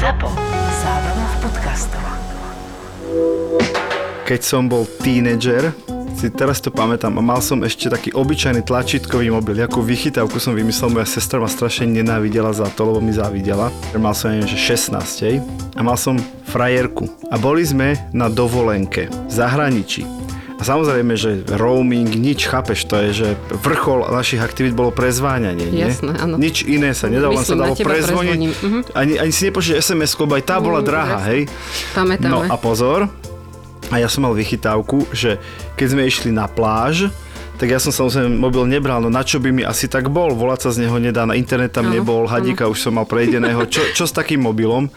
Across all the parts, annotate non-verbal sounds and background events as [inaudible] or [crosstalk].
ZAPO. Zábrná v podcastov. Keď som bol tínedžer, si teraz to pamätám a mal som ešte taký obyčajný tlačítkový mobil. Jakú vychytávku som vymyslel, moja sestra ma strašne nenávidela za to, lebo mi závidela. Mal som, neviem, že 16 hej. a mal som frajerku. A boli sme na dovolenke v zahraničí. A samozrejme, že roaming, nič, chápeš, to je, že vrchol našich aktivít bolo prezváňanie, nie? Jasné, áno. Nič iné sa nedalo, len sa dalo prezvoniť. mhm. Ani, ani si nepočíš SMS, lebo aj tá bola Mm, drahá, jasné. hej? Pamätáme. No a pozor, a ja som mal vychytávku, že keď sme išli na pláž, tak ja som samozrejme mobil nebral, no na čo by mi asi tak bol, volať sa z neho nedá, na internet tam Áno, nebol, hadíka už som mal prejdeného, čo, čo s takým mobilom?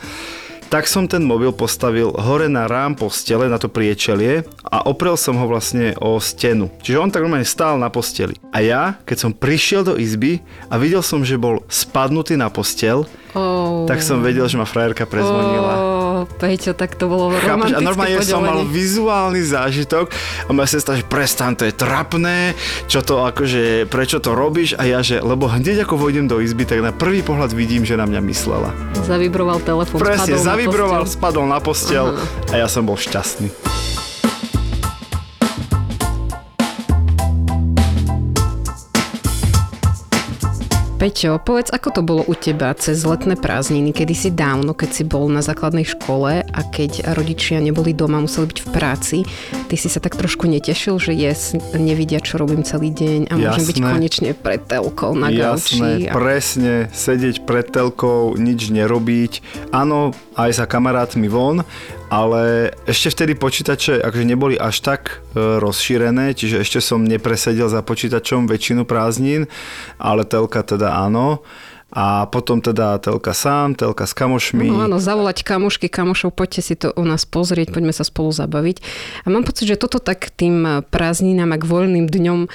Tak som ten mobil postavil hore na rám postele, na to priečelie a oprel som ho vlastne o stenu. Čiže on tak normálne stál na posteli. A ja, keď som prišiel do izby a videl som, že bol spadnutý na postel, Oh. tak som vedel, že ma frajerka prezvonila. Oh, Peťo, tak to bolo Chápeš? romantické A normálne som mal podelenie. vizuálny zážitok a moja sestra, že prestan, to je trapné, čo to akože, prečo to robíš? A ja, že, lebo hneď ako vojdem do izby, tak na prvý pohľad vidím, že na mňa myslela. Zavibroval telefón, Presne, spadol na zavibroval, posteľ. spadol na postel a ja som bol šťastný. Peťo, povedz, ako to bolo u teba cez letné prázdniny, kedy si dávno, keď si bol na základnej škole a keď rodičia neboli doma, museli byť v práci, ty si sa tak trošku netešil, že jes, nevidia, čo robím celý deň a môžem byť Jasné. konečne pred telkou na Jasné, gauči. A... presne, sedieť pred telkou, nič nerobiť. Áno, aj za kamarátmi von, ale ešte vtedy počítače akože neboli až tak e, rozšírené, čiže ešte som nepresedel za počítačom väčšinu prázdnin, ale telka teda áno. A potom teda telka sám, telka s kamošmi. No áno, zavolať kamošky, kamošov, poďte si to u nás pozrieť, poďme sa spolu zabaviť. A mám pocit, že toto tak tým prázdninám a k voľným dňom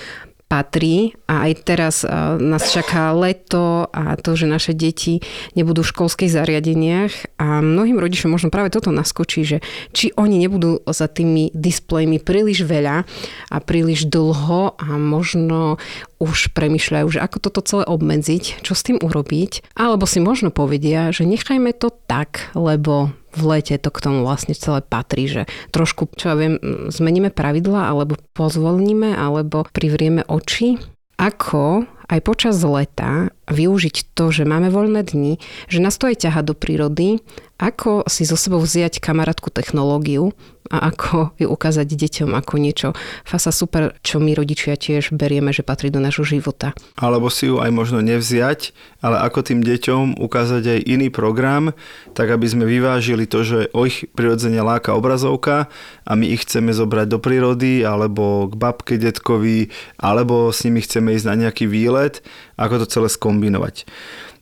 patrí a aj teraz nás čaká leto a to, že naše deti nebudú v školských zariadeniach a mnohým rodičom možno práve toto naskočí, že či oni nebudú za tými displejmi príliš veľa a príliš dlho a možno už premyšľajú, že ako toto celé obmedziť, čo s tým urobiť, alebo si možno povedia, že nechajme to tak, lebo v lete to k tomu vlastne celé patrí, že trošku, čo ja viem, zmeníme pravidla, alebo pozvolníme, alebo privrieme oči. Ako aj počas leta využiť to, že máme voľné dni, že nás to aj ťaha do prírody, ako si zo sebou vziať kamarátku technológiu a ako ju ukázať deťom ako niečo fasa super, čo my rodičia tiež berieme, že patrí do nášho života. alebo si ju aj možno nevziať, ale ako tým deťom ukázať aj iný program, tak aby sme vyvážili to, že o ich prirodzene láka obrazovka a my ich chceme zobrať do prírody alebo k babke, detkovi, alebo s nimi chceme ísť na nejaký výlet, ako to celé skombinovať.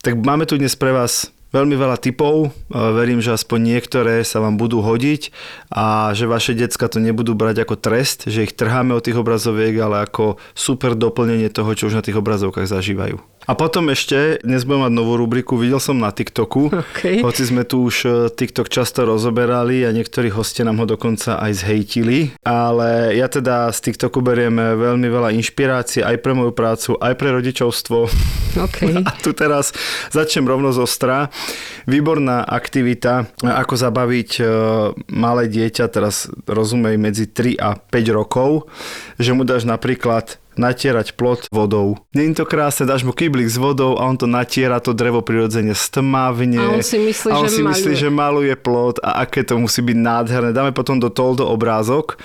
Tak máme tu dnes pre vás veľmi veľa typov. Verím, že aspoň niektoré sa vám budú hodiť a že vaše decka to nebudú brať ako trest, že ich trháme od tých obrazoviek, ale ako super doplnenie toho, čo už na tých obrazovkách zažívajú. A potom ešte, dnes budem mať novú rubriku, videl som na TikToku, OK. hoci sme tu už e, TikTok často rozoberali a niektorí hostia nám ho dokonca aj zhejtili, ale ja teda z TikToku beriem veľmi veľa inšpirácie aj pre moju prácu, aj pre rodičovstvo. OK. [laughs] A tu teraz začnem rovno z ostra. Výborná aktivita, ako zabaviť e, malé dieťa, teraz rozumej medzi 3 a 5 rokov, že mu dáš napríklad natierať plot vodou. Je to krásne, dáš mu kyblik s vodou a on to natiera to drevo prirodzene stmavne. A on si myslí, a on že si myslí, maľuje. že maluje plot a aké to musí byť nádherné. Dáme potom do Toldo obrázok,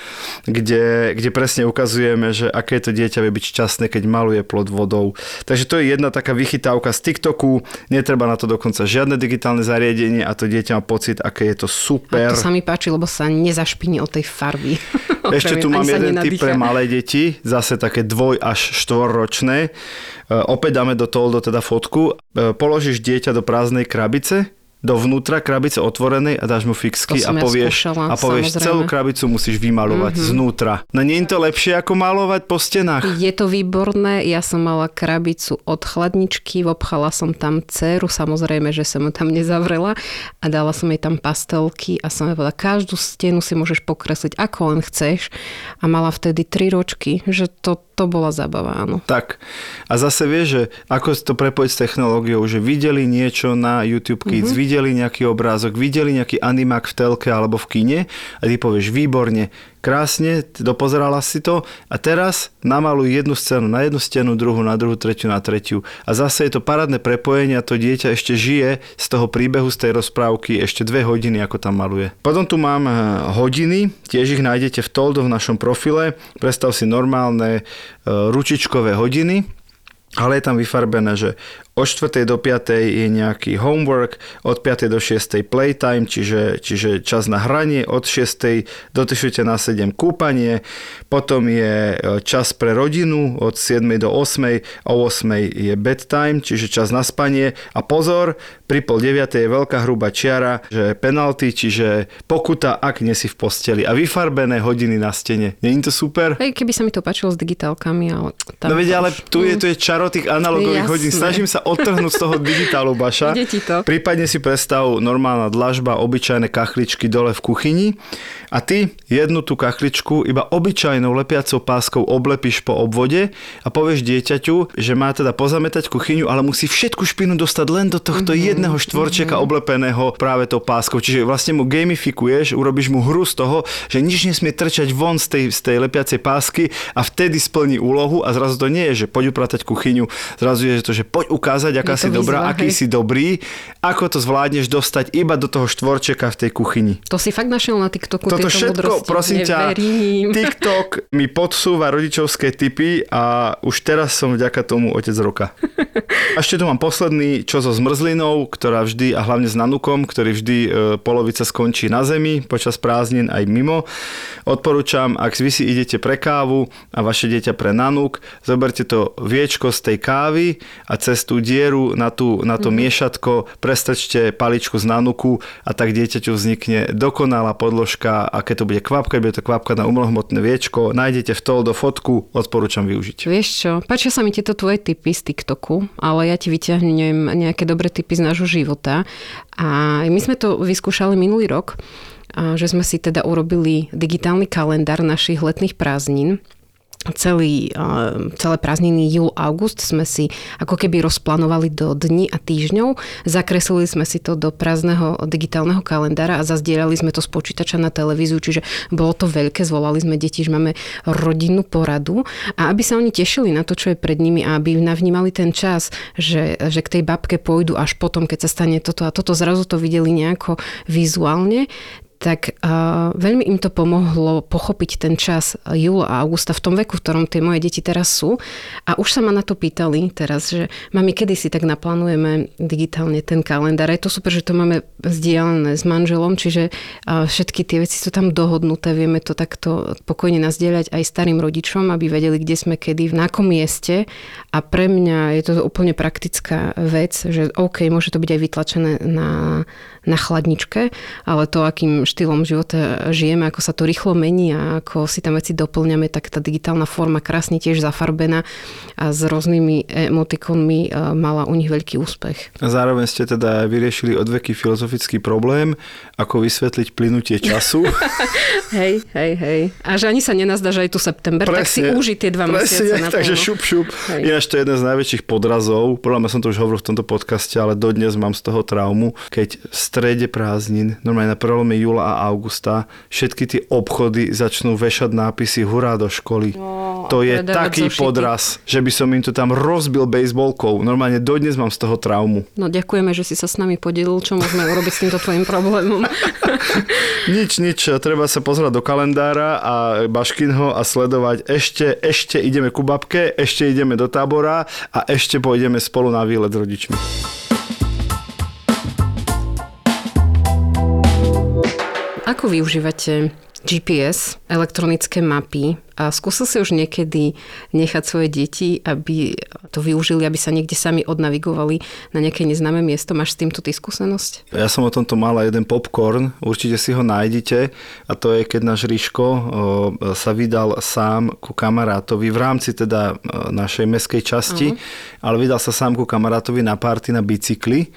kde, kde presne ukazujeme, že aké to dieťa vie byť šťastné, keď maluje plot vodou. Takže to je jedna taká vychytávka z TikToku. Netreba na to dokonca žiadne digitálne zariadenie a to dieťa má pocit, aké je to super. A to sa mi páči, lebo sa nezašpiní od tej farby. [laughs] Ešte tu mám jeden tip nenadýcha. pre malé deti, zase také dvoj až štvorročné. E, Opäť dáme do toho teda fotku. E, Položíš dieťa do prázdnej krabice, dovnútra krabice otvorenej a dáš mu fixky a povieš, skúšala, a povieš samozrejme. celú krabicu musíš vymalovať mm-hmm. znútra. No nie je to lepšie ako malovať po stenách? Je to výborné, ja som mala krabicu od chladničky, obchala som tam dceru, samozrejme, že som ju tam nezavrela a dala som jej tam pastelky a som jej povedala, každú stenu si môžeš pokresliť ako len chceš a mala vtedy tri ročky, že to, to bola zabava, áno. Tak. A zase vieš, že ako to prepojiť s technológiou, že videli niečo na YouTube Kids, mm-hmm. videli nejaký obrázok, videli nejaký animák v telke alebo v kine a ty povieš výborne, krásne, dopozerala si to a teraz namaluj jednu scénu na jednu stenu, druhú na druhú, tretiu na tretiu. A zase je to parádne prepojenie a to dieťa ešte žije z toho príbehu, z tej rozprávky ešte dve hodiny, ako tam maluje. Potom tu mám eh, hodiny, tiež ich nájdete v Toldo v našom profile. Predstav si normálne eh, ručičkové hodiny, ale je tam vyfarbené, že od 4. do 5. je nejaký homework, od 5. do 6. playtime, čiže, čiže čas na hranie, od 6. do 4. na 7 kúpanie, potom je e, čas pre rodinu, od 7. do 8. a 8. je bedtime, čiže čas na spanie a pozor, pri pol 9. je veľká hrubá čiara, že penalty, čiže pokuta, ak nie si v posteli a vyfarbené hodiny na stene. Není to super? Hej, keby sa mi to páčilo s digitálkami, ale tam No veď, ale tu je, tu je čaro tých analogových Jasné. hodín. Snažím sa odtrhnúť z toho digitálu, Baša. Ide ti to. Prípadne si predstav normálna dlažba, obyčajné kachličky dole v kuchyni a ty jednu tú kachličku iba obyčajnou lepiacou páskou oblepíš po obvode a povieš dieťaťu, že má teda pozametať kuchyňu, ale musí všetku špinu dostať len do tohto mm-hmm. jedného štvorčeka mm-hmm. oblepeného práve tou páskou. Čiže vlastne mu gamifikuješ, urobíš mu hru z toho, že nič nesmie trčať von z tej, z tej lepiacej pásky a vtedy splní úlohu a zrazu to nie je, že poď upratať kuchyňu, zrazu je to, že poď ukázať, aká Je to si dobrá, výzva, aký hej. si dobrý, ako to zvládneš dostať iba do toho štvorčeka v tej kuchyni. To si fakt našiel na TikToku Toto všetko, múdrosti. prosím ťa, Neverím. [laughs] TikTok mi podsúva rodičovské typy a už teraz som vďaka tomu otec roka. A ešte tu mám posledný, čo so zmrzlinou, ktorá vždy, a hlavne s nanukom, ktorý vždy e, polovica skončí na zemi počas prázdnin aj mimo. Odporúčam, ak vy si idete pre kávu a vaše dieťa pre nanuk, zoberte to viečko z tej kávy a cez tú dieru na, tú, na to mm. miešatko prestrčte paličku z nanuku a tak dieťaťu vznikne dokonalá podložka a keď to bude kvapka, bude to kvapka na umelohmotné viečko, nájdete v do fotku, odporúčam využiť. Vieš čo, páčia sa mi tieto tvoje typy z TikToku, ale ja ti vyťahnem nejaké dobré typy z nášho života. A my sme to vyskúšali minulý rok, že sme si teda urobili digitálny kalendár našich letných prázdnin celý, eh, celé prázdniny júl, august sme si ako keby rozplánovali do dní a týždňov. Zakreslili sme si to do prázdneho digitálneho kalendára a zazdierali sme to z počítača na televíziu, čiže bolo to veľké, zvolali sme deti, že máme rodinnú poradu a aby sa oni tešili na to, čo je pred nimi a aby navnímali ten čas, že, že k tej babke pôjdu až potom, keď sa stane toto a toto, zrazu to videli nejako vizuálne, tak uh, veľmi im to pomohlo pochopiť ten čas júla a augusta v tom veku, v ktorom tie moje deti teraz sú. A už sa ma na to pýtali teraz, že mami, kedy si tak naplánujeme digitálne ten kalendár. Je to super, že to máme zdieľané s manželom, čiže uh, všetky tie veci sú tam dohodnuté, vieme to takto pokojne nazdieľať aj starým rodičom, aby vedeli, kde sme kedy, na akom mieste. A pre mňa je to úplne praktická vec, že OK, môže to byť aj vytlačené na, na chladničke, ale to, akým štýlom života žijeme, ako sa to rýchlo mení a ako si tam veci doplňame, tak tá digitálna forma krásne tiež zafarbená a s rôznymi emotikonmi e, mala u nich veľký úspech. A zároveň ste teda vyriešili odveký filozofický problém, ako vysvetliť plynutie času. [laughs] Hej, hej, hej. A že ani sa nenazdá, že aj tu september, tak si uži tie dva mesiace presne, na [laughs] takže šup, šup. Hej. Ináč to je jeden z najväčších podrazov. Podľa mňa som to už hovoril v tomto podcaste, ale dodnes mám z toho traumu, keď v strede prázdnin, normálne na prelome júla a augusta, všetky tie obchody začnú vešať nápisy hurá do školy. No, to je taký zošity. podraz, že by som im to tam rozbil bejsbolkou. Normálne dodnes mám z toho traumu. No ďakujeme, že si sa s nami podelil, čo môžeme urobiť s týmto tvojim problémom. [laughs] Nič, nič, treba sa pozerať do kalendára a Baškinho a sledovať ešte, ešte ideme ku babke, ešte ideme do tábora a ešte pôjdeme spolu na výlet s rodičmi. Ako využívate GPS, elektronické mapy a skúsil si už niekedy nechať svoje deti, aby to využili, aby sa niekde sami odnavigovali na nejaké neznáme miesto? Máš s týmto ty skúsenosť? Ja som o tomto mala jeden popcorn, určite si ho nájdete a to je, keď náš Ríško sa vydal sám ku kamarátovi v rámci teda našej meskej časti, ale vydal sa sám ku kamarátovi na párty na bicykli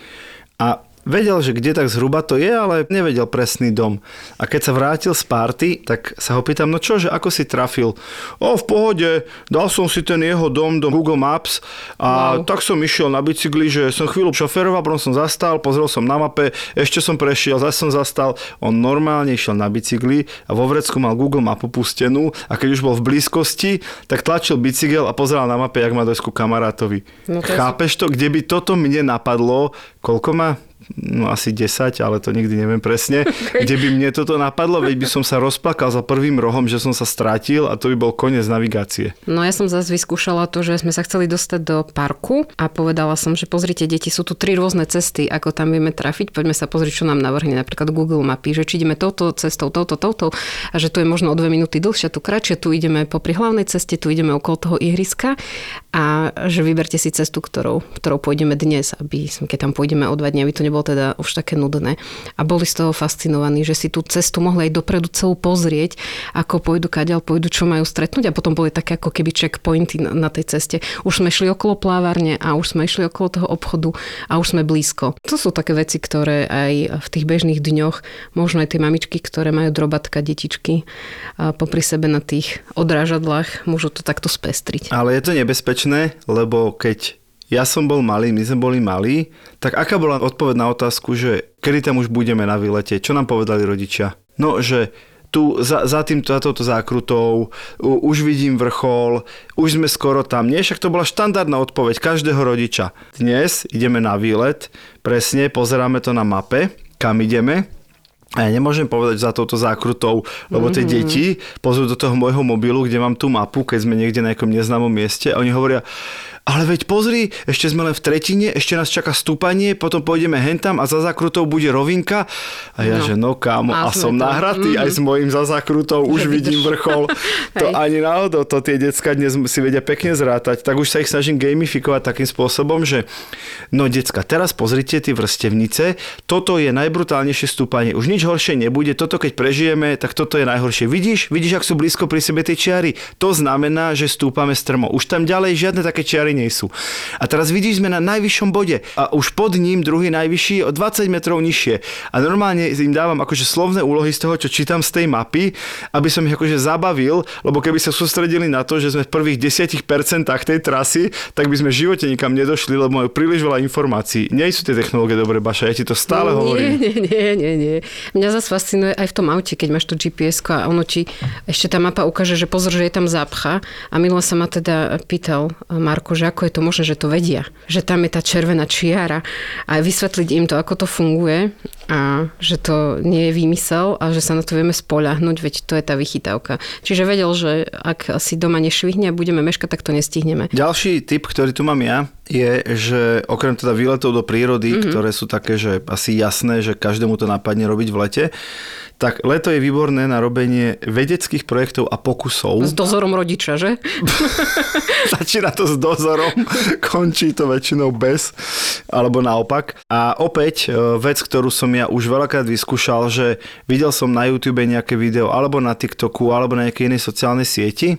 a Vedel, že kde tak zhruba to je, ale nevedel presný dom. A keď sa vrátil z party, tak sa ho pýtam, no čo, že ako si trafil? O, v pohode, dal som si ten jeho dom do Google Maps a Wow. tak som išiel na bicykli, že som chvíľu šoferoval, potom som zastal, pozrel som na mape, ešte som prešiel, zase som zastal. On normálne išiel na bicykli a vo vrecku mal Google mapu pustenú a keď už bol v blízkosti, tak tlačil bicykel a pozeral na mape, jak má dojsť ku kamarátovi. No to Chápeš to? Kde by toto mne napadlo, koľko má? No asi 10, ale to nikdy neviem presne. [laughs] Kde by mne toto napadlo, veď by som sa rozplakal za prvým rohom, že som sa strátil a to by bol koniec navigácie. No ja som zase vyskúšala to, že sme sa chceli dostať do parku a povedala som, že pozrite deti, sú tu tri rôzne cesty, ako tam vieme trafiť, poďme sa pozrieť, čo nám navrhne napríklad Google mapy, že či ideme touto cestou, touto, touto a že tu je možno o dve minúty dlhšia, tu kratšie, tu ideme po pri hlavnej ceste, tu ideme okolo toho ihriska a že vyberte si cestu, ktorou, ktorou pôjdeme dnes, aby keď tam pôjdeme o dva dní, aby to nebolo teda už také nudné. A boli z toho fascinovaní, že si tú cestu mohli aj dopredu celú pozrieť, ako pôjdu kaďal, pôjdu, čo majú stretnúť a potom boli také ako keby checkpointy na, na tej ceste. Už sme šli okolo plávárne a už sme išli okolo toho obchodu a už sme blízko. To sú také veci, ktoré aj v tých bežných dňoch, možno aj tie mamičky, ktoré majú drobatka, detičky popri sebe na tých odrážadlách, môžu to takto spestriť. Ale je to nebezpečné, lebo keď ja som bol malý, my sme boli malí, tak aká bola odpoveď na otázku, že kedy tam už budeme na výlete? Čo nám povedali rodičia? No, že tu za, za, tým, za touto zákrutou, u, už vidím vrchol, už sme skoro tam. Nie, však to bola štandardná odpoveď každého rodiča. Dnes ideme na výlet, presne, pozeráme to na mape, kam ideme, a ja nemôžem povedať za touto zákrutou, lebo tie deti pozrú do toho môjho mobilu, kde mám tú mapu, keď sme niekde na nejakom neznámom mieste a oni hovoria, ale veď pozri, ešte sme len v tretine, ešte nás čaká stúpanie, potom pôjdeme hentam a za zákrutou bude rovinka. A ja, No. že no kámo, A a, som nahratý aj s mojím za zákrutou, už vidím vrchol. [laughs] to ani náhodou, to tie decka dnes si vedia pekne zrátať, tak už sa ich snažím gamifikovať takým spôsobom, že no decka, teraz pozrite tie vrstevnice, toto je najbrutálnejšie stúpanie, už nič horšie nebude, toto keď prežijeme, tak toto je najhoršie. Vidíš, vidíš, ak sú blízko pri sebe tie čiary, to znamená, že stúpame strmo. Už tam ďalej žiadne také čiary nie sú. A teraz vidíš, sme na najvyššom bode a už pod ním druhý najvyšší o 20 metrov nižšie. A normálne im dávam akože slovné úlohy z toho, čo čítam z tej mapy, aby som ich akože zabavil, lebo keby sa sústredili na to, že sme v prvých 10% tej trasy, tak by sme v živote nikam nedošli, lebo majú príliš veľa informácií. Nie sú tie technológie dobre, Baša, ja ti to stále nie, hovorím. Nie, nie, nie, nie. Mňa zase fascinuje aj v tom aute, keď máš to gps a ono ti ešte tá mapa ukáže, že pozor, že je tam zápcha. A minule sa ma teda pýtal Marko, že ako je to možné, že to vedia. Že tam je tá červená čiara a vysvetliť im to, ako to funguje a že to nie je výmysel a že sa na to vieme spoľahnúť, veď to je tá vychytávka. Čiže vedel, že ak si doma nešvihne a budeme meškať, tak to nestihneme. Ďalší tip, ktorý tu mám ja, je, že okrem teda výletov do prírody, mm-hmm. ktoré sú také, že asi jasné, že každému to napadne robiť v lete, tak leto je výborné na robenie vedeckých projektov a pokusov. S dozorom rodiča, že? [laughs] Začína to s dozorom, končí to väčšinou bez, alebo naopak. A opäť e, vec, ktorú som ja už veľakrát vyskúšal, že videl som na YouTube nejaké video, alebo na TikToku, alebo na nejakej inej sociálnej sieti,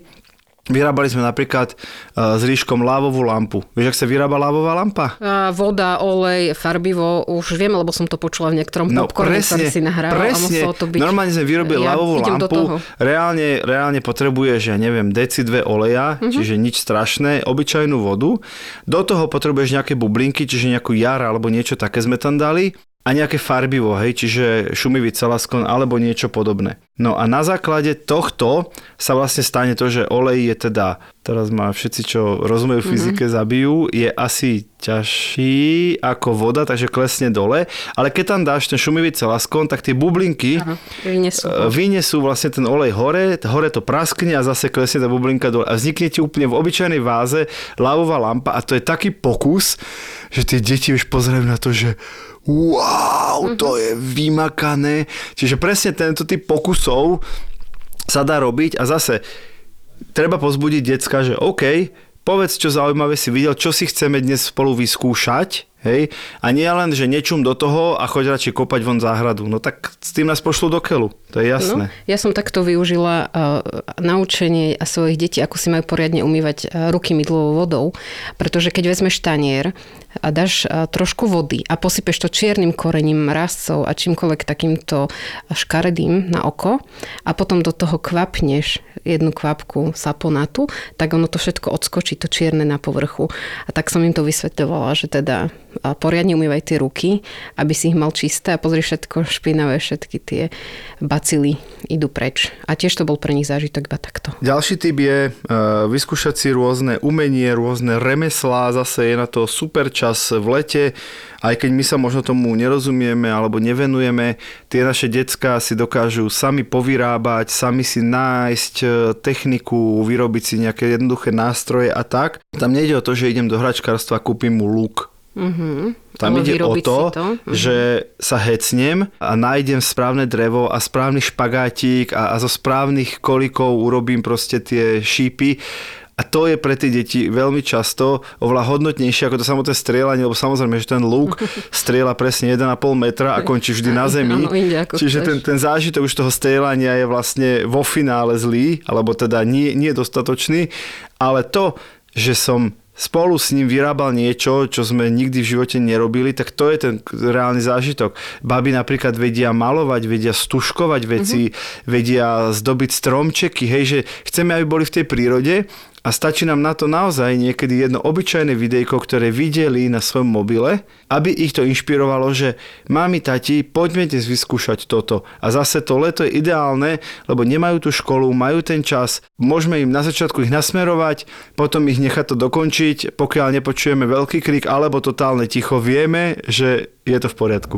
Vyrábali sme napríklad uh, s ríškom lávovú lampu. Vieš, ak sa vyrába lávová lampa? A voda, olej, farbivo, už viem, lebo som to počula v niektorom No popcorne, ktorý si nahrával a presne. muselo to byť. Normálne sme vyrobili Ja do lampu. Reálne, reálne potrebuješ, ja neviem, deci dve oleja, Mhm. čiže nič strašné, obyčajnú vodu. Do toho potrebuješ nejaké bublinky, čiže nejakú jar alebo niečo také sme tam dali a nejaké farbivo, hej, čiže šumivý celaskon alebo niečo podobné. No a na základe tohto sa vlastne stane to, že olej je teda, teraz ma všetci, čo rozumejú Mhm. fyzike, zabijú, je asi ťažší ako voda, takže klesne dole, ale keď tam dáš ten šumivý celaskon, tak tie bublinky Aha, vyniesú e, vyniesú vlastne ten olej hore, hore to praskne a zase klesne tá bublinka dole a vznikne ti úplne v obyčajnej váze lávová lampa a to je taký pokus, že tie deti už pozerajú na to, že wow, to je vymakané. Čiže presne tento typ pokusov sa dá robiť a zase treba pozbudiť decka, že OK, povedz, čo zaujímavé si videl, čo si chceme dnes spolu vyskúšať, Hej? A nie len, že nečum do toho a choď radšej kopať von záhradu. No tak s tým nás pošlú do keľu. To je jasné. No, ja som takto využila uh, naučenie svojich detí, ako si majú poriadne umývať uh, ruky mydlovou vodou. Pretože keď vezmeš tanier a dáš uh, trošku vody a posypeš to čiernym korením rastcov a čímkoľvek takýmto škaredým na oko a potom do toho kvapneš jednu kvapku saponatu, tak ono to všetko odskočí, to čierne na povrchu. A tak som im to vysvetľovala, že teda poriadne umývaj tie ruky, aby si ich mal čisté a pozri všetko špinavé, všetky tie bacily idú preč. A tiež to bol pre nich zážitok iba takto. Ďalší typ je uh, vyskúšať si rôzne umenie, rôzne remeslá, zase je na to super čas v lete, aj keď my sa možno tomu nerozumieme alebo nevenujeme, tie naše decka si dokážu sami povyrábať, sami si nájsť e, techniku, vyrobiť si nejaké jednoduché nástroje a tak. Tam nejde o to, že idem do hračkárstva, kúpim mu luk Mm-hmm. Tam ide o to, to. Mm-hmm. že sa hecnem a nájdem správne drevo a správny špagátik a, a zo správnych kolikov urobím proste tie šípy. A to je pre tie deti veľmi často oveľa hodnotnejšie ako to samotné strieľanie, lebo samozrejme, že ten lúk [laughs] strieľa presne 1,5 metra a končí vždy na zemi. Čiže ten, ten zážitok už toho strieľania je vlastne vo finále zlý, alebo teda nie, nie dostatočný. Ale to, že som spolu s ním vyrábal niečo, čo sme nikdy v živote nerobili, tak to je ten reálny zážitok. Baby napríklad vedia malovať, vedia stuškovať veci, mm-hmm. vedia zdobiť stromčeky, hej, že chceme, aby boli v tej prírode a stačí nám na to naozaj niekedy jedno obyčajné videjko, ktoré videli na svojom mobile, aby ich to inšpirovalo, že mami, tati, poďme dnes vyskúšať toto. A zase to leto je ideálne, lebo nemajú tú školu, majú ten čas, môžeme im na začiatku ich nasmerovať, potom ich nechať to dokončiť, pokiaľ nepočujeme veľký krik alebo totálne ticho, vieme, že je to v poriadku.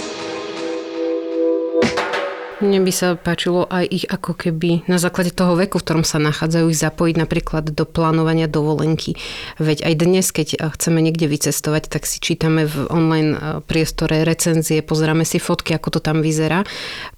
Mne by sa páčilo aj ich ako keby na základe toho veku, v ktorom sa nachádzajú, ich zapojiť napríklad do plánovania dovolenky. Veď aj dnes, keď chceme niekde vycestovať, tak si čítame v online priestore recenzie, pozeráme si fotky, ako to tam vyzerá.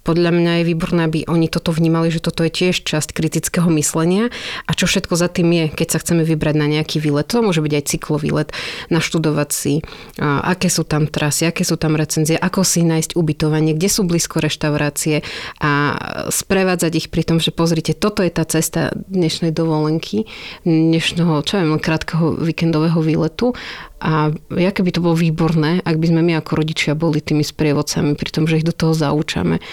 Podľa mňa je výborné, aby oni toto vnímali, že toto je tiež časť kritického myslenia a čo všetko za tým je, keď sa chceme vybrať na nejaký výlet. To môže byť aj cyklový let, naštudovať si, aké sú tam trasy, aké sú tam recenzie, ako si nájsť ubytovanie, kde sú blízko reštaurácie, a sprevádzať ich pri tom, že pozrite, toto je tá cesta dnešnej dovolenky, dnešného, čo viem, krátkeho víkendového výletu a aké by to bolo výborné, ak by sme my ako rodičia boli tými sprievodcami, pri tom, že ich do toho zaučame.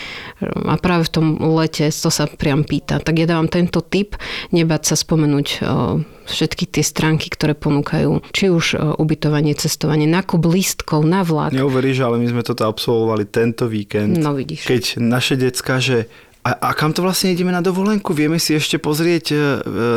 A práve v tom lete to sa priam pýta. Tak ja dávam tento tip, nebať sa spomenúť všetky tie stránky, ktoré ponúkajú, či už ubytovanie, cestovanie, nákup lístkov na vlak. Neuveríš, ale my sme toto absolvovali tento víkend. No vidíš. Keď naše decka, že a, a kam to vlastne ideme na dovolenku? Vieme si ešte pozrieť e,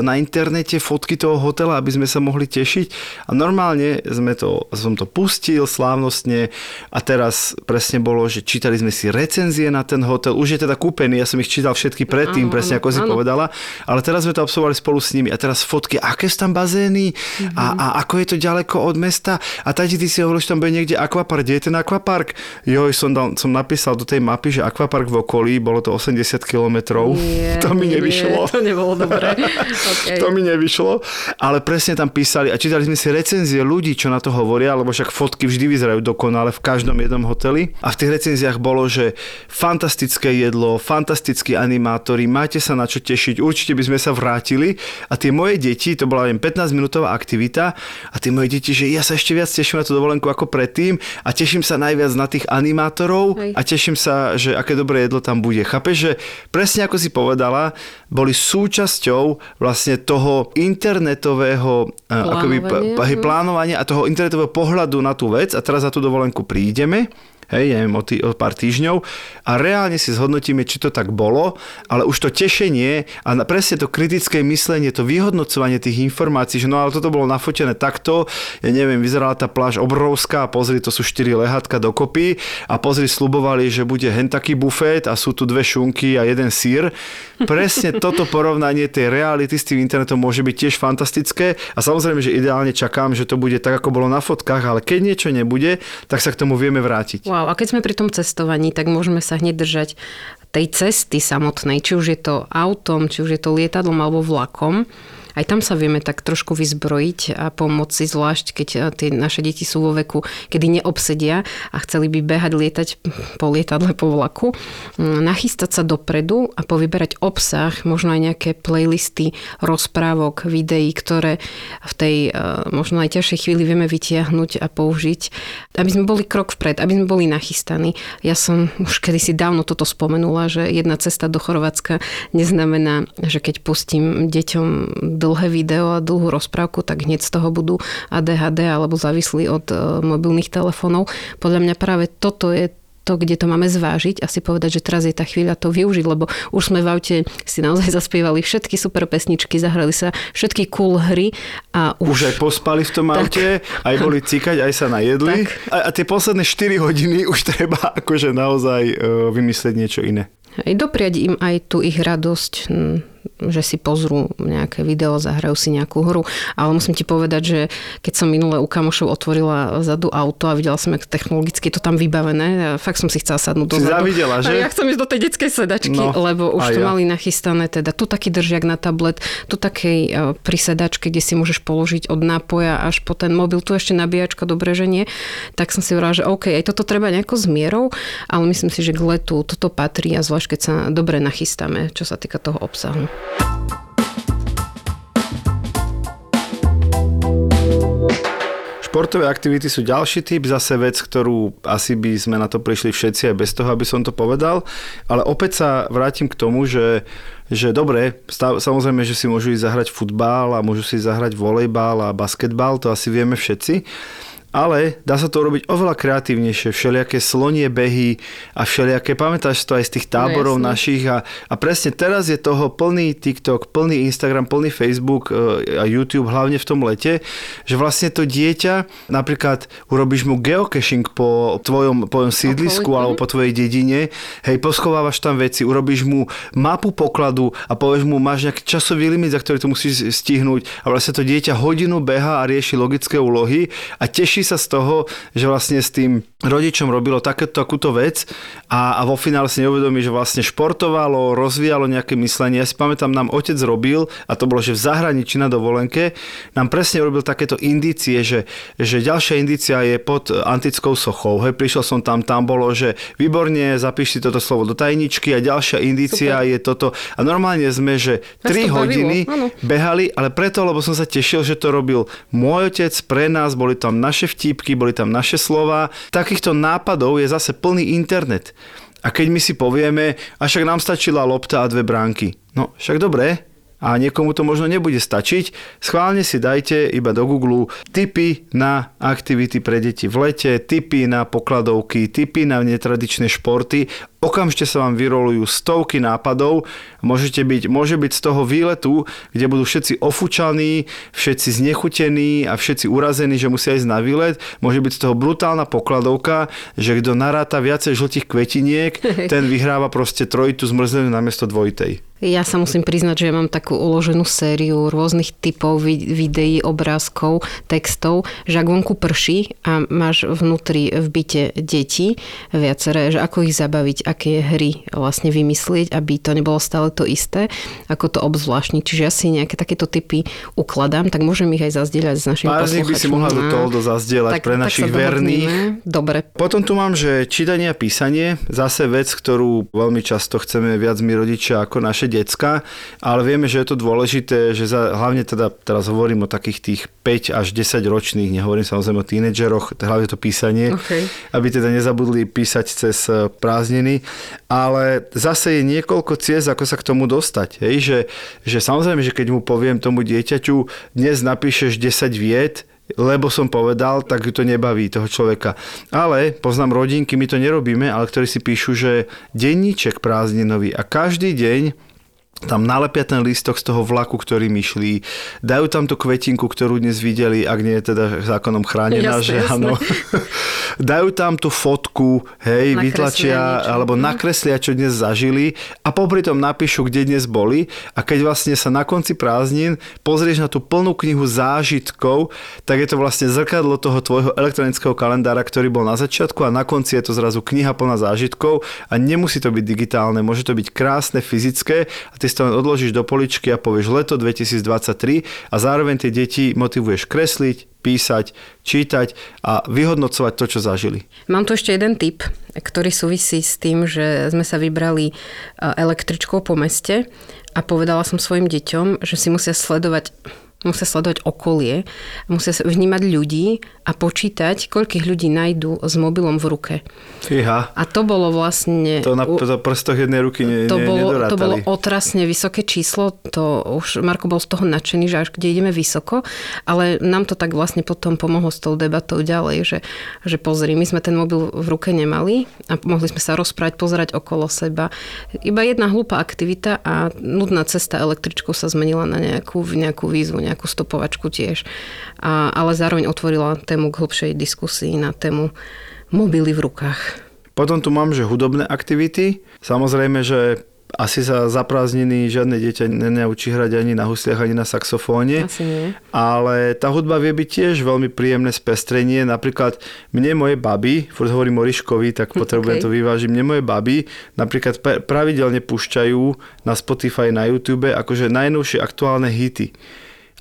na internete fotky toho hotela, aby sme sa mohli tešiť. A normálne sme to, som to pustil slávnostne a teraz presne bolo, že čítali sme si recenzie na ten hotel. Už je teda kúpený, ja som ich čítal všetky predtým, áno, presne áno, ako si áno. povedala. Ale teraz sme to absolvovali spolu s nimi. A teraz fotky, aké sú tam bazény mm-hmm. a, a ako je to ďaleko od mesta. A tati, ty si hovoril, že tam bude niekde akvapark. Kde je ten akvapark? Joj, som, dal, som napísal do tej mapy, že akvapark v okolí, bolo to 80 50 kilometrov. [laughs] To mi nevyšlo. Nie, to nebolo dobré. [laughs] okay. To mi nevyšlo, ale presne tam písali a čítali sme si recenzie ľudí, čo na to hovoria, lebo však fotky vždy vyzerajú dokonale v každom jednom hoteli. A v tých recenziách bolo, že fantastické jedlo, fantastickí animátori, máte sa na čo tešiť, určite by sme sa vrátili. A tie moje deti, to bola len 15 minútová aktivita a tie moje deti, že ja sa ešte viac teším na tú dovolenku ako predtým a teším sa najviac na tých animátorov Hej. a teším sa, že aké dobré jedlo tam bude. Chápeš, že presne ako si povedala, boli súčasťou vlastne toho internetového akoby, hej, plánovania a toho internetového pohľadu na tú vec. A teraz za tú dovolenku prídeme. Hej, neviem, o, tý, o pár týždňov. A reálne si zhodnotíme, či to tak bolo, ale už to tešenie a presne to kritické myslenie, to vyhodnocovanie tých informácií, že no ale toto bolo nafotené takto, ja neviem, vyzerala tá pláž obrovská. Pozri, to sú štyri lehátka dokopy. A pozri, slubovali, že bude hen taký bufet a sú tu dve šunky a jeden sír. Presne toto porovnanie tej reality s tým internetom môže byť tiež fantastické. A samozrejme, že ideálne čakám, že to bude tak, ako bolo na fotkách, ale keď niečo nebude, tak sa k tomu vieme vrátiť. Wow, a keď sme pri tom cestovaní, tak môžeme sa hneď držať tej cesty samotnej, či už je to autom, či už je to lietadlom alebo vlakom. Aj tam sa vieme tak trošku vyzbrojiť a pomôcť si, zvlášť keď eh, tie naše deti sú vo veku, kedy neobsedia a chceli by behať, lietať po lietadle, po vlaku. Mm, Nachystať sa dopredu a povyberať obsah, možno aj nejaké playlisty rozprávok, videí, ktoré v tej eh, možno aj ťažšej chvíli vieme vytiahnuť a použiť, aby sme boli krok vpred, aby sme boli nachystaní. Ja som už kedysi dávno toto spomenula, že jedna cesta do Chorvátska neznamená, že keď pustím deťom dlhé video a dlhú rozprávku, tak hneď z toho budú ADHD alebo závislí od e, mobilných telefónov. Podľa mňa práve toto je to, kde to máme zvážiť a si povedať, že teraz je tá chvíľa to využiť, lebo už sme v aute si naozaj [laughs] zaspievali všetky super pesničky, zahrali sa všetky cool hry a už... Už aj pospali v tom Tak. aute, aj boli cikať, aj sa najedli. Tak. A, a tie posledné 4 hodiny už treba [laughs] akože naozaj uh, vymyslieť niečo iné. Hej, dopriať im aj tú ich radosť, hm, že si pozrú nejaké video, zahrajú si nejakú hru. Ale musím ti povedať, že keď som minule u kamošov otvorila zadu auto a videla som, jak technologicky je to tam vybavené, a fakt som si chcela sadnúť Si dozadu. závidela, že? A ja chcem ísť do tej detskej sedačky, No, lebo už to ja. mali nachystané, teda tu taký držiak na tablet, tu takej e, pri sedačke, kde si môžeš položiť od nápoja až po ten mobil, tu ešte nabíjačka, dobre, že nie. Tak som si hovorila, že OK, aj toto treba nejako s mierou, ale myslím si, že k letu toto patrí a zvlášť keď sa dobre nachystáme, čo sa týka toho obsahu. Športové aktivity sú ďalší typ, zase vec, ktorú asi by sme na to prišli všetci aj bez toho, aby som to povedal. Ale opäť sa vrátim k tomu, že, že dobre, stav, samozrejme, že si môžu ísť zahrať futbal a môžu si zahrať volejbal a basketbal, to asi vieme všetci. Ale dá sa to robiť oveľa kreatívnejšie. Všelijaké slonie behy a všelijaké, pamätáš to aj z tých táborov jasné. našich a, a presne teraz je toho plný TikTok, plný Instagram, plný Facebook e, a YouTube, hlavne v tom lete, že vlastne to dieťa, napríklad urobíš mu geocaching po tvojom, po tvojom sídlisku Okolí. alebo po tvojej dedine, hej, poschovávaš tam veci, urobíš mu mapu pokladu a povieš mu, máš nejaký časový limit, za ktorý to musíš stihnúť a vlastne to dieťa hodinu beha a rieši logické úlohy a teší sa z toho, že vlastne s tým rodičom robilo takéto, takúto vec a, a vo finále si neuvedomí, že vlastne športovalo, rozvíjalo nejaké myslenie. Ja si pamätám, nám otec robil, a to bolo, že v zahraničí na dovolenke, nám presne robil takéto indície, že, že ďalšia indícia je pod antickou sochou. Hej, prišiel som tam, tam bolo, že výborne, zapíš si toto slovo do tajničky a ďalšia indícia Super. je toto. A normálne sme, že Nás 3 to bavilo, hodiny áno. behali, ale preto, lebo som sa tešil, že to robil môj otec pre nás, boli tam naše vtípky, boli tam naše slova. Takýchto nápadov je zase plný internet. A keď my si povieme, a však nám stačila lopta a dve bránky. No, však dobre, a niekomu to možno nebude stačiť, schválne si dajte iba do Google tipy na aktivity pre deti v lete, tipy na pokladovky, tipy na netradičné športy. Okamžite sa vám vyrolujú stovky nápadov. Môžete byť, môže byť z toho výletu, kde budú všetci ofúčaní, všetci znechutení a všetci urazení, že musia ísť na výlet. Môže byť z toho brutálna pokladovka, že kto naráta viacej žltých kvetiniek, [laughs] ten vyhráva proste trojitu zmrzlenú namiesto dvojitej. Ja sa musím priznať, že ja mám takú uloženú sériu rôznych typov vid- videí, obrázkov, textov, že ak vonku prší a máš vnútri v byte deti viaceré, že ako ich zabaviť, aké hry vlastne vymyslieť, aby to nebolo stále to isté, ako to obzvláštniť. Čiže ja si nejaké takéto typy ukladám, tak môžem ich aj zazdieľať s našimi Pár by si mohla do toho zazdieľať pre našich sa verných. Dobre. Potom tu mám, že čítanie a písanie, zase vec, ktorú veľmi často chceme viac my rodičia ako naše decka, ale vieme, že je to dôležité, že za, hlavne teda, teraz hovorím o takých tých 5 až 10 ročných, nehovorím samozrejme o tínedžeroch, hlavne to písanie, Okay. aby teda nezabudli písať cez prázdniny, ale zase je niekoľko ciest, ako sa k tomu dostať. Hej? Že, že samozrejme, že keď mu poviem tomu dieťaťu, dnes napíšeš 10 viet, lebo som povedal, tak ju to nebaví toho človeka. Ale poznám rodinky, my to nerobíme, ale ktorí si píšu, že denníček prázdninový a každý deň tam nalepia ten lístok z toho vlaku, ktorý myšlí, dajú tam tú kvetinku, ktorú dnes videli, ak nie je teda zákonom chránená, Jasné, že áno. [laughs] dajú tam tú fotku, hej, Nakreslia vytlačia, niečo. alebo Mhm. nakreslia, čo dnes zažili a popri tom napíšu, kde dnes boli a keď vlastne sa na konci prázdnin pozrieš na tú plnú knihu zážitkov, tak je to vlastne zrkadlo toho tvojho elektronického kalendára, ktorý bol na začiatku a na konci je to zrazu kniha plná zážitkov a nemusí to byť digitálne, môže to byť krásne, fyzické a ty si to len odložíš do poličky a povieš leto 2023 a zároveň tie deti motivuješ kresliť, písať, čítať a vyhodnocovať to, čo zažili. Mám tu ešte jeden tip, ktorý súvisí s tým, že sme sa vybrali e, električkou po meste a povedala som svojim deťom, že si musia sledovať musia sledovať okolie, musia vnímať ľudí a počítať, koľkých ľudí nájdú s mobilom v ruke. Fíha. A to bolo vlastne... To na to prstoch jednej ruky ne, to ne, bolo, nedorátali. to bolo otrasne vysoké číslo, to už Marko bol z toho nadšený, že až kde ideme vysoko, ale nám to tak vlastne potom pomohlo s tou debatou ďalej, že, že pozri, my sme ten mobil v ruke nemali a mohli sme sa rozprávať, pozerať okolo seba. Iba jedna hlúpa aktivita a nudná cesta električkou sa zmenila na nejakú, nejakú výzvu, nejakú stopovačku tiež. A, ale zároveň otvorila tému k hlbšej diskusii na tému mobily v rukách. Potom tu mám, že hudobné aktivity. Samozrejme, že asi sa za prázdniny žiadne dieťa nenaučí hrať ani na husliach, ani na saxofóne. Asi nie. Ale tá hudba vie byť tiež veľmi príjemné spestrenie. Napríklad mne moje baby, furt hovorím o Ryškovi, tak potrebujem [laughs] Okay. to vyvážiť. Mne moje baby napríklad pravidelne púšťajú na Spotify, na YouTube akože najnovšie aktuálne hity.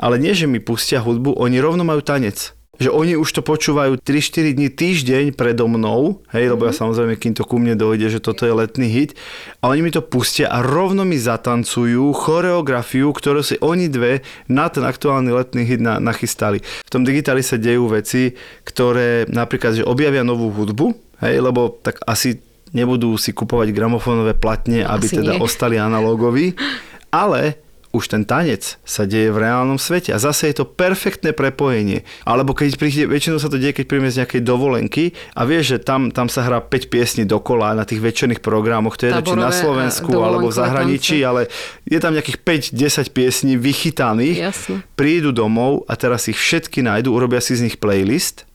Ale nie, že mi pustia hudbu, oni rovno majú tanec. Že oni už to počúvajú 3-4 dní, týždeň predo mnou, hej, lebo ja samozrejme, kým to ku mne dojde, že toto je letný hit, a oni mi to pustia a rovno mi zatancujú choreografiu, ktorú si oni dve na ten aktuálny letný hit na, nachystali. V tom digitáli sa dejú veci, ktoré napríklad, že objavia novú hudbu, hej, lebo tak asi nebudú si kupovať gramofónové platne, aby Asi teda nie. ostali analogovi, ale už ten tanec sa deje v reálnom svete a zase je to perfektné prepojenie. Alebo keď príde, väčšinou sa to deje, keď príjme z nejakej dovolenky a vieš, že tam, tam sa hrá 5 piesní dokola na tých večerných programoch, to je či na Táborové, Slovensku alebo v zahraničí, tance. ale je tam nejakých 5-10 piesní vychytaných, Jasne. prídu domov a teraz ich všetky nájdu, urobia si z nich playlist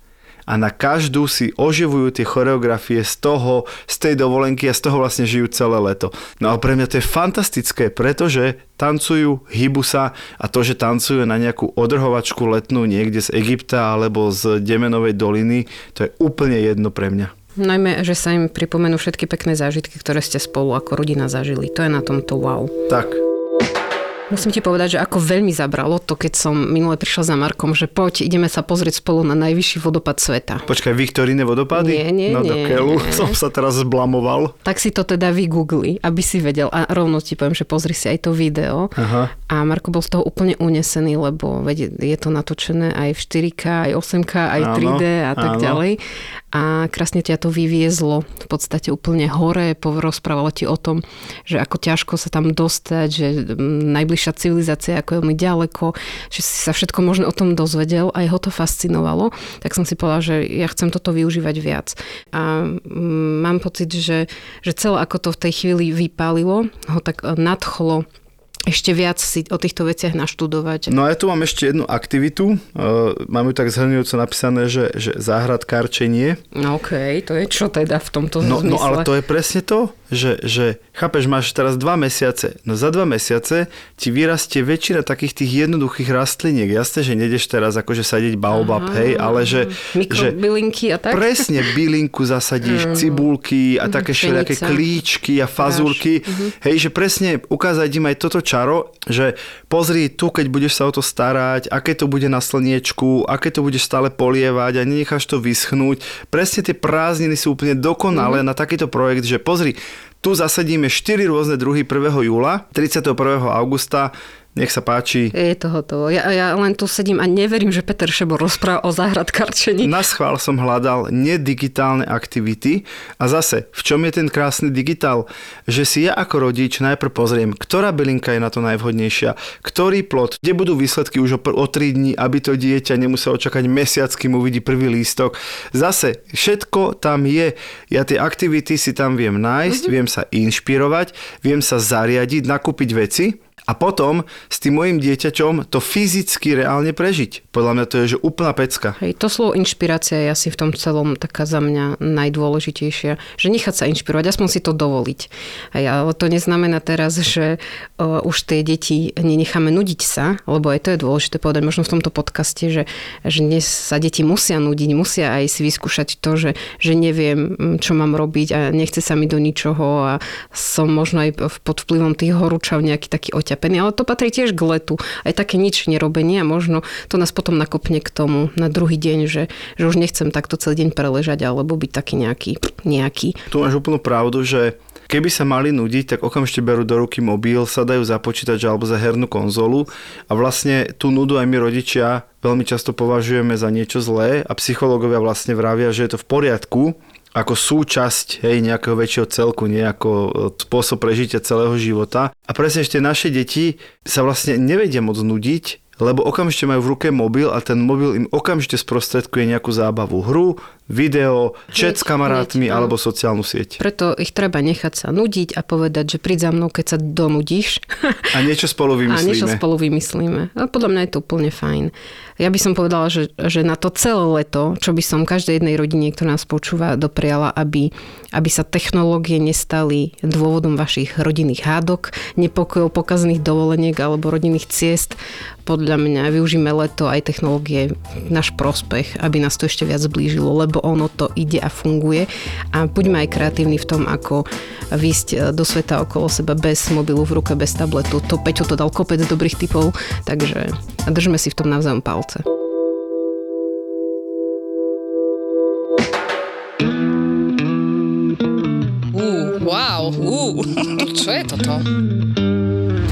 a na každú si oživujú tie choreografie z toho, z tej dovolenky a z toho vlastne žijú celé leto. No a pre mňa to je fantastické, pretože tancujú, hýbu sa a to, že tancujú na nejakú odrhovačku letnú niekde z Egypta alebo z Demenovej doliny, to je úplne jedno pre mňa. Najmä, že sa im pripomenú všetky pekné zážitky, ktoré ste spolu ako rodina zažili. To je na tomto wow. Tak, Musím ti povedať, že ako veľmi zabralo to, keď som minule prišla za Markom, že poď, ideme sa pozrieť spolu na najvyšší vodopad sveta. počkaj, Viktoríne vodopady? Nie, nie, no do nie. keľu, som sa teraz zblamoval. Tak si to teda vygoogli, aby si vedel. A rovno ti poviem, že pozri si aj to video. Aha. A Marko bol z toho úplne unesený, lebo veď je to natočené aj v 4K, aj 8K, aj Áno, 3D a tak áno. ďalej. A krásne ťa to vyviezlo v podstate úplne hore, rozprávalo ti o tom, že ako ťažko sa tam dostať, že mm, najbližšia civilizácia ako je veľmi ďaleko, že si sa všetko možno o tom dozvedel a jeho to fascinovalo, tak som si povedala, že ja chcem toto využívať viac. A mm, mám pocit, že, že celé ako to v tej chvíli vypálilo, ho tak eh, nadchlo ešte viac si o týchto veciach naštudovať. No a ja tu mám ešte jednu aktivitu. Uh, mám ju tak zhrňujúco napísané, že, že záhradkárčenie. No okej, to je čo teda v tomto No, zmysle? no ale to je presne to, že, že chápeš, máš teraz dva mesiace. No za dva mesiace ti vyrastie väčšina takých tých jednoduchých rastliniek. Jasné, že nejdeš teraz akože sadiť baobab, Aha, hej, ale že... že Mikrobylinky a tak? Presne, bylinku zasadíš, cibulky a také všelijaké pšenica. klíčky a fazulky. Hej, že presne ukázať im aj toto čaro, že pozri tu, keď budeš sa o to starať, aké to bude na slniečku, aké to budeš stále polievať a nenecháš to vyschnúť. Presne tie prázdniny sú úplne dokonalé na takýto projekt, že pozri, tu zasadíme 4 rôzne druhy 1. júla, 31. augusta, nech sa páči. Je to hotovo. Ja, ja len tu sedím a neverím, že Peter Šebor rozpráva o záhradkarčení. Na schvál som hľadal nedigitálne aktivity a zase, v čom je ten krásny digitál? Že si ja ako rodič najprv pozriem, ktorá bylinka je na to najvhodnejšia, ktorý plod, kde budú výsledky už o, o 3 dní, aby to dieťa nemuselo čakať mesiac, kým uvidí prvý lístok. Zase, všetko tam je. Ja tie aktivity si tam viem nájsť, mm-hmm. viem sa inšpirovať, viem sa zariadiť, nakúpiť veci a potom s tým mojim dieťaťom to fyzicky reálne prežiť. Podľa mňa to je že úplná pecka. Hej, to slovo inšpirácia je asi v tom celom taká za mňa najdôležitejšia, že nechať sa inšpirovať, aspoň si to dovoliť. Hej, ale to neznamená teraz, že uh, už tie deti nenecháme nudiť sa, lebo aj to je dôležité povedať možno v tomto podcaste, že, že dnes sa deti musia nudiť, musia aj si vyskúšať to, že, že neviem, čo mám robiť a nechce sa mi do ničoho a som možno aj pod vplyvom tých horúčav nejaký taký oťapený, ale to patrí tiež k letu. Aj také nič nerobenie a možno to nás potom nakopne k tomu na druhý deň, že, že už nechcem takto celý deň preležať alebo byť taký nejaký, nejaký. Tu máš úplnú pravdu, že keby sa mali nudiť, tak okamžite berú do ruky mobil, sadajú za počítač alebo za hernú konzolu a vlastne tú nudu aj my rodičia veľmi často považujeme za niečo zlé a psychológovia vlastne vravia, že je to v poriadku, ako súčasť hej, nejakého väčšieho celku, nie ako e, spôsob prežitia celého života. A presne ešte naše deti sa vlastne nevedia moc nudiť, lebo okamžite majú v ruke mobil a ten mobil im okamžite sprostredkuje nejakú zábavu. Hru, video, chat s kamarátmi hneď, alebo sociálnu sieť. Preto ich treba nechať sa nudiť a povedať, že príď za mnou, keď sa donudíš. A niečo spolu [laughs] A vymyslíme. niečo spolu vymyslíme. A podľa mňa je to úplne fajn. Ja by som povedala, že, že na to celé leto, čo by som každej jednej rodine, ktorá nás počúva, dopriala, aby, aby sa technológie nestali dôvodom vašich rodinných hádok, nepokojov, pokazných dovoleniek alebo rodinných ciest. Podľa mňa využíme leto aj technológie náš prospech, aby nás to ešte viac zblížilo, lebo ono to ide a funguje. A buďme aj kreatívni v tom, ako výjsť do sveta okolo seba bez mobilu v ruke, bez tabletu. To Peťo to dal kopec dobrých typov, takže držme si v tom navzájom palce. Wow, uh, [laughs] čo je toto?